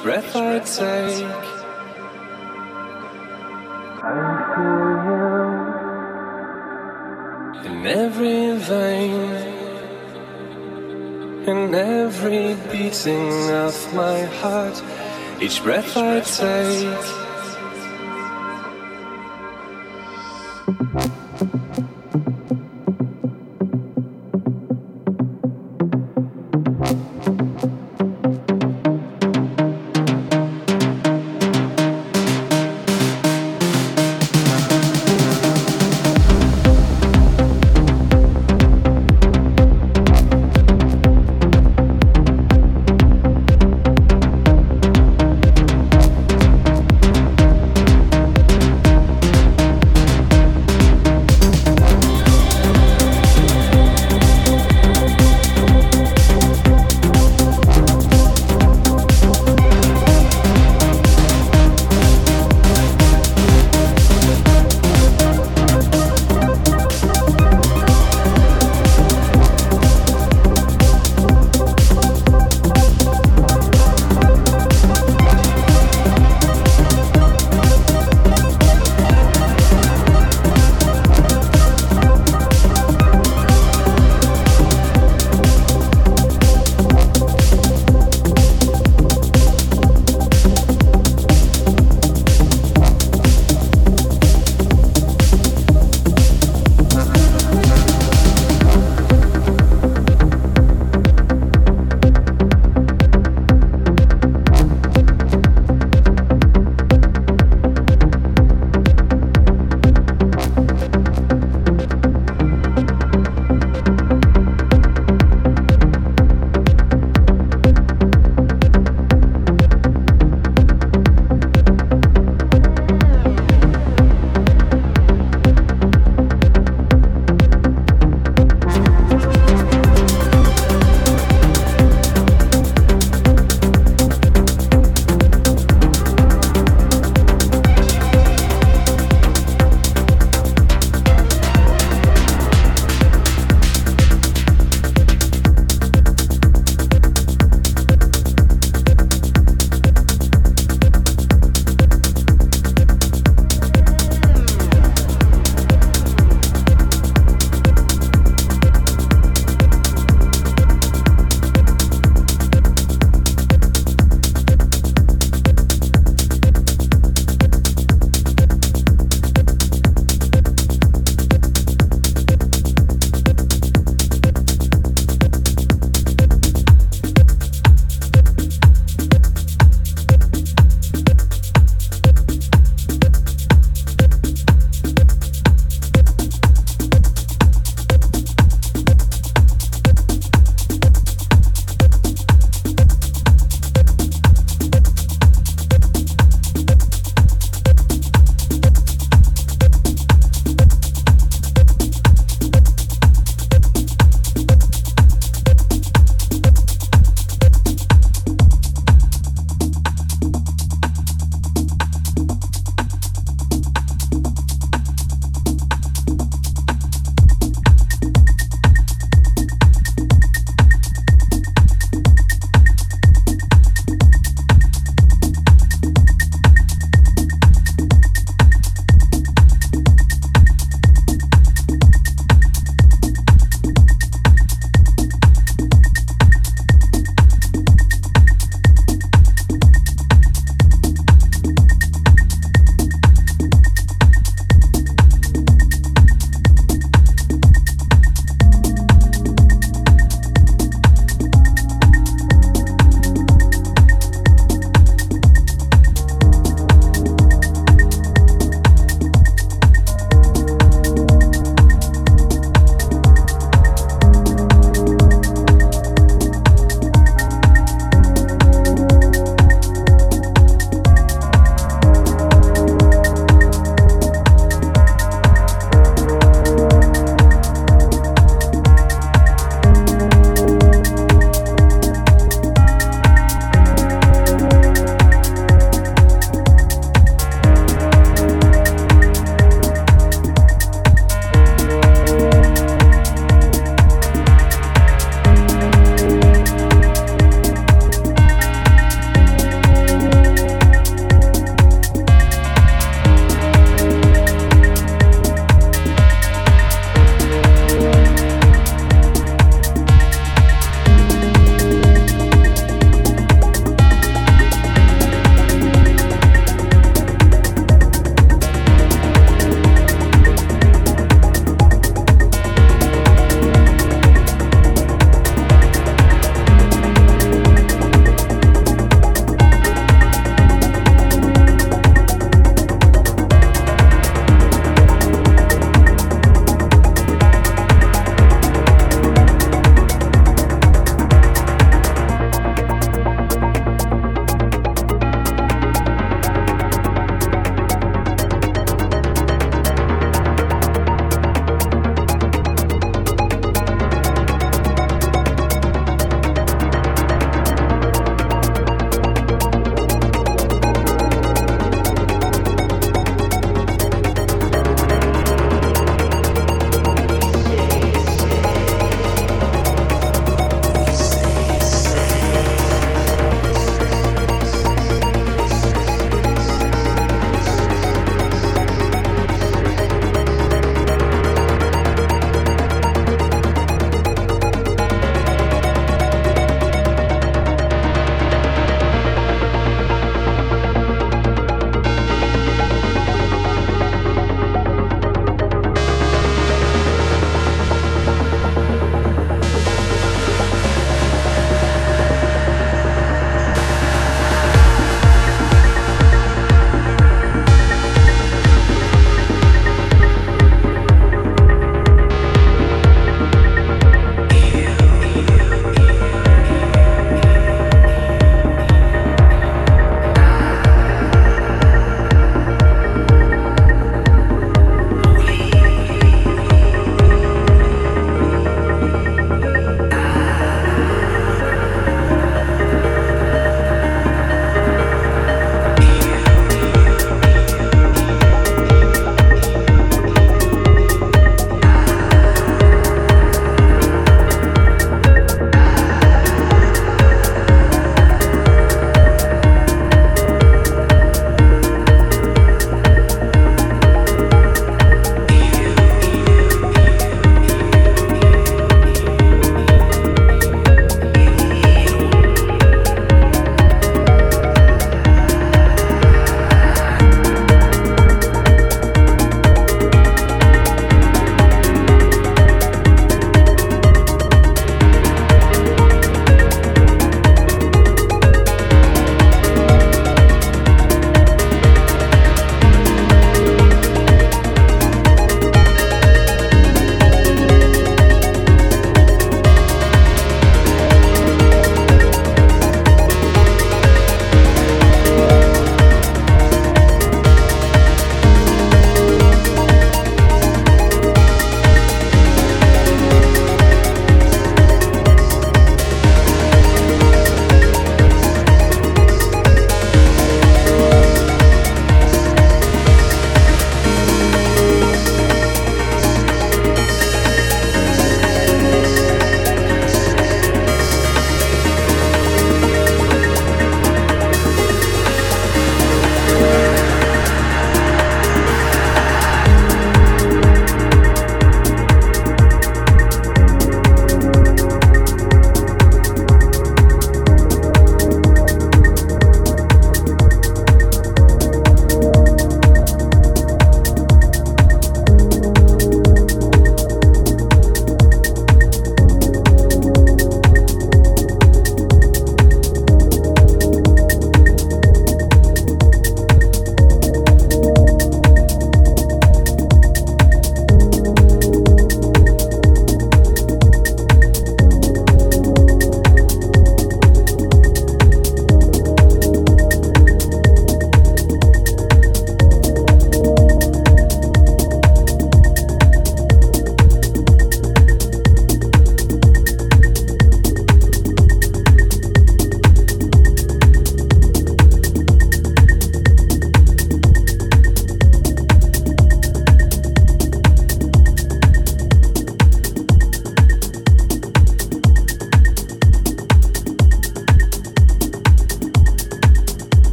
each breath I take. I feel you in every vein, in every beating of my heart, each breath I take.